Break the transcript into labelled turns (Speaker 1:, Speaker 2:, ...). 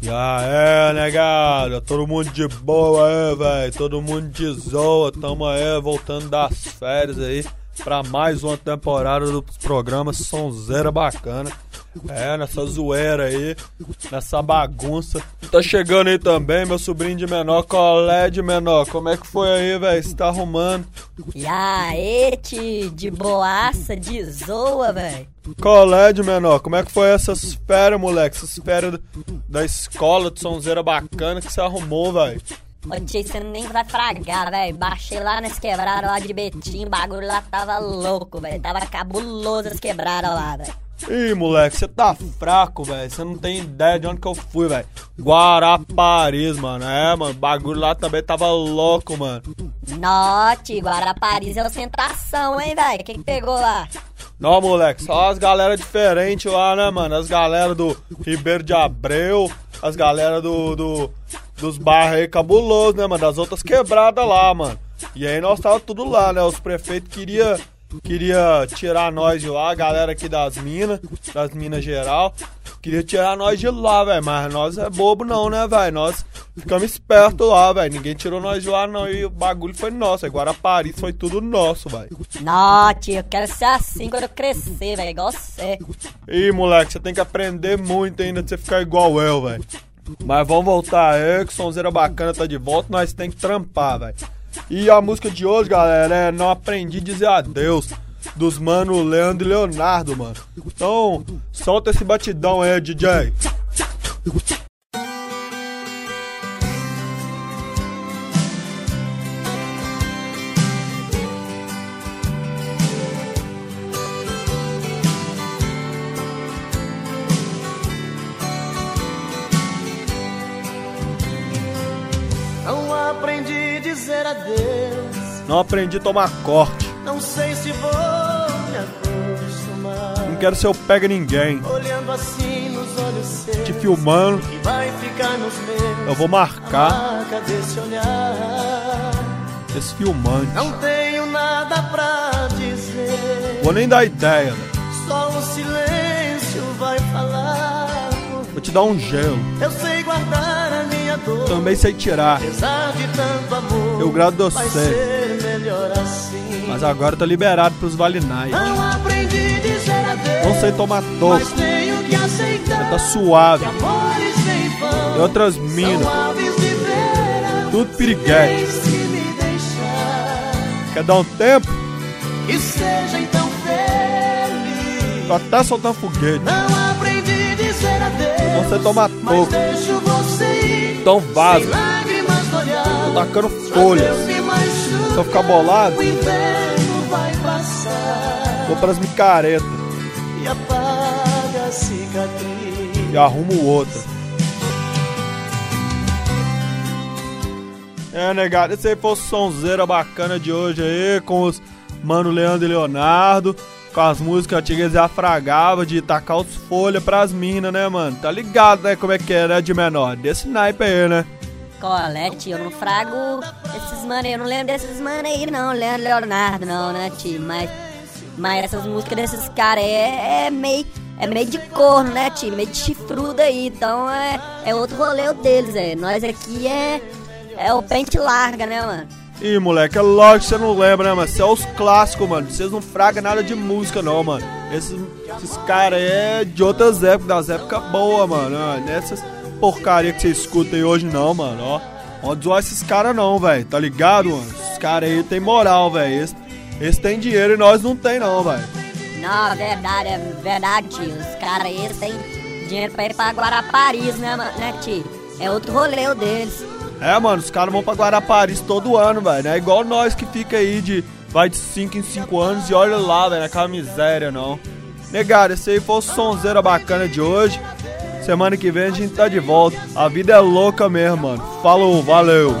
Speaker 1: E aí, negado, todo mundo de boa aí, velho. Todo mundo de zoa. Tamo aí voltando das férias aí pra mais uma temporada dos programas Sonzeira Bacana. É, nessa zoeira aí, nessa bagunça. Tá chegando aí também meu sobrinho de menor, colé de menor. Como é que foi aí, velho? Você tá arrumando?
Speaker 2: E aí, ti, de boaça, de zoa, velho.
Speaker 1: Colé de menor, como é que foi essas férias, moleque? Essas férias da escola de sonzeira bacana que você arrumou, velho?
Speaker 2: Ô tio, você nem vai fragar, velho. Baixei lá nas quebradas lá de Betim, o bagulho lá tava louco, velho. Tava cabuloso as quebradas lá, velho.
Speaker 1: Ih, moleque, você tá fraco, velho. Você não tem ideia de onde que eu fui, velho. Guaraparis, mano. É, mano, o bagulho lá também tava louco, mano.
Speaker 2: Note, Guaraparis é ostentação, hein, velho? O que, pegou lá?
Speaker 1: Não, moleque, só as galera diferentes lá, né, mano? As galera do Ribeiro de Abreu, as galera do, do dos bairros aí cabulosos, né, mano? Das outras quebradas lá, mano. E aí nós tava tudo lá, né? Os prefeitos queria queria tirar nós de lá, a galera aqui das minas, das minas geral. Queria tirar nós de lá, velho. Mas nós é bobo não, né, velho? Nós ficamos espertos lá, velho. Ninguém tirou nós de lá, não. E o bagulho foi nosso. Agora Paris foi tudo nosso, velho.
Speaker 2: Não, tio, eu quero ser assim quando eu crescer, velho. Igual você.
Speaker 1: Ih, moleque, você tem que aprender muito ainda de você ficar igual eu, velho. Mas vamos voltar aí, que sonzeira bacana tá de volta, nós tem que trampar, velho. E a música de hoje, galera, é Não Aprendi a Dizer Adeus, dos mano Leandro e Leonardo, mano. Então, solta esse batidão aí, DJ.
Speaker 3: Dizer adeus.
Speaker 1: Não aprendi a tomar corte.
Speaker 3: Não sei se vou me acostumar.
Speaker 1: Não quero ser o pega ninguém.
Speaker 3: Olhando assim nos olhos seus.
Speaker 1: Te filmando,
Speaker 3: Que vai ficar nos meus.
Speaker 1: eu vou marcar
Speaker 3: Marca desse olhar.
Speaker 1: esse filmante.
Speaker 3: Não tenho nada pra dizer.
Speaker 1: Vou nem dar ideia, velho.
Speaker 3: Só o silêncio vai falar.
Speaker 1: Vou te dar um gelo.
Speaker 3: Eu sei guardar.
Speaker 1: Também sei tirar.
Speaker 3: Amor.
Speaker 1: Eu grado
Speaker 3: melhor assim.
Speaker 1: Mas agora tá liberado pros Night.
Speaker 3: Não aprendi dizer adeus.
Speaker 1: Não sei tomar
Speaker 3: Mas
Speaker 1: toco.
Speaker 3: tenho que aceitar.
Speaker 1: Tá suave. E outras minas. Tudo piriguete. Quer dar um tempo?
Speaker 3: Que seja então feliz.
Speaker 1: Tô até soltando foguete.
Speaker 3: Não aprendi dizer adeus.
Speaker 1: Não sei tomar toco. Então vaza. Tô tacando folhas. Se eu ficar bolado, vou pras micaretas
Speaker 3: E apaga a cicatriz.
Speaker 1: e arrumo outra. É, negado, esse aí foi o sonzeira bacana de hoje aí, com os mano Leandro e Leonardo, com as músicas antigas afragava de tacar os folhas pras minas, né, mano? Tá ligado, né, como é que é, né, de menor? Desse naipe aí, né?
Speaker 2: Colete, eu não frago esses mano eu não lembro desses mano aí não, Leandro Leonardo não, né, tio? Mas, mas essas músicas desses caras é, é meio. É meio de corno, né, tio? Meio de chifrudo aí, então é, é outro rolê deles, é. Nós aqui é. É o pente larga, né, mano?
Speaker 1: Ih, moleque, é lógico que você não lembra, né, mano? Isso é os clássicos, mano. Vocês não fragam nada de música, não, mano. Esses, esses caras aí é de outras épocas, das épocas boas, mano. Nessas porcaria que você escuta aí hoje, não, mano, ó. Não zoar esses caras, não, velho. Tá ligado, mano? Esses caras aí tem moral, velho. Esse, esse tem dinheiro e nós não tem, não, velho.
Speaker 2: Não, verdade, é verdade, tio. Os caras aí têm dinheiro pra ir pra Guaraparis, né, mano, né, tio? É outro rolê deles.
Speaker 1: É, mano, os caras vão pra Guaraparis todo ano, velho. É igual nós que fica aí de. Vai de 5 em 5 anos e olha lá, velho, naquela miséria, não. Negado, esse aí foi o sonzeira bacana de hoje. Semana que vem a gente tá de volta. A vida é louca mesmo, mano. Falou, valeu.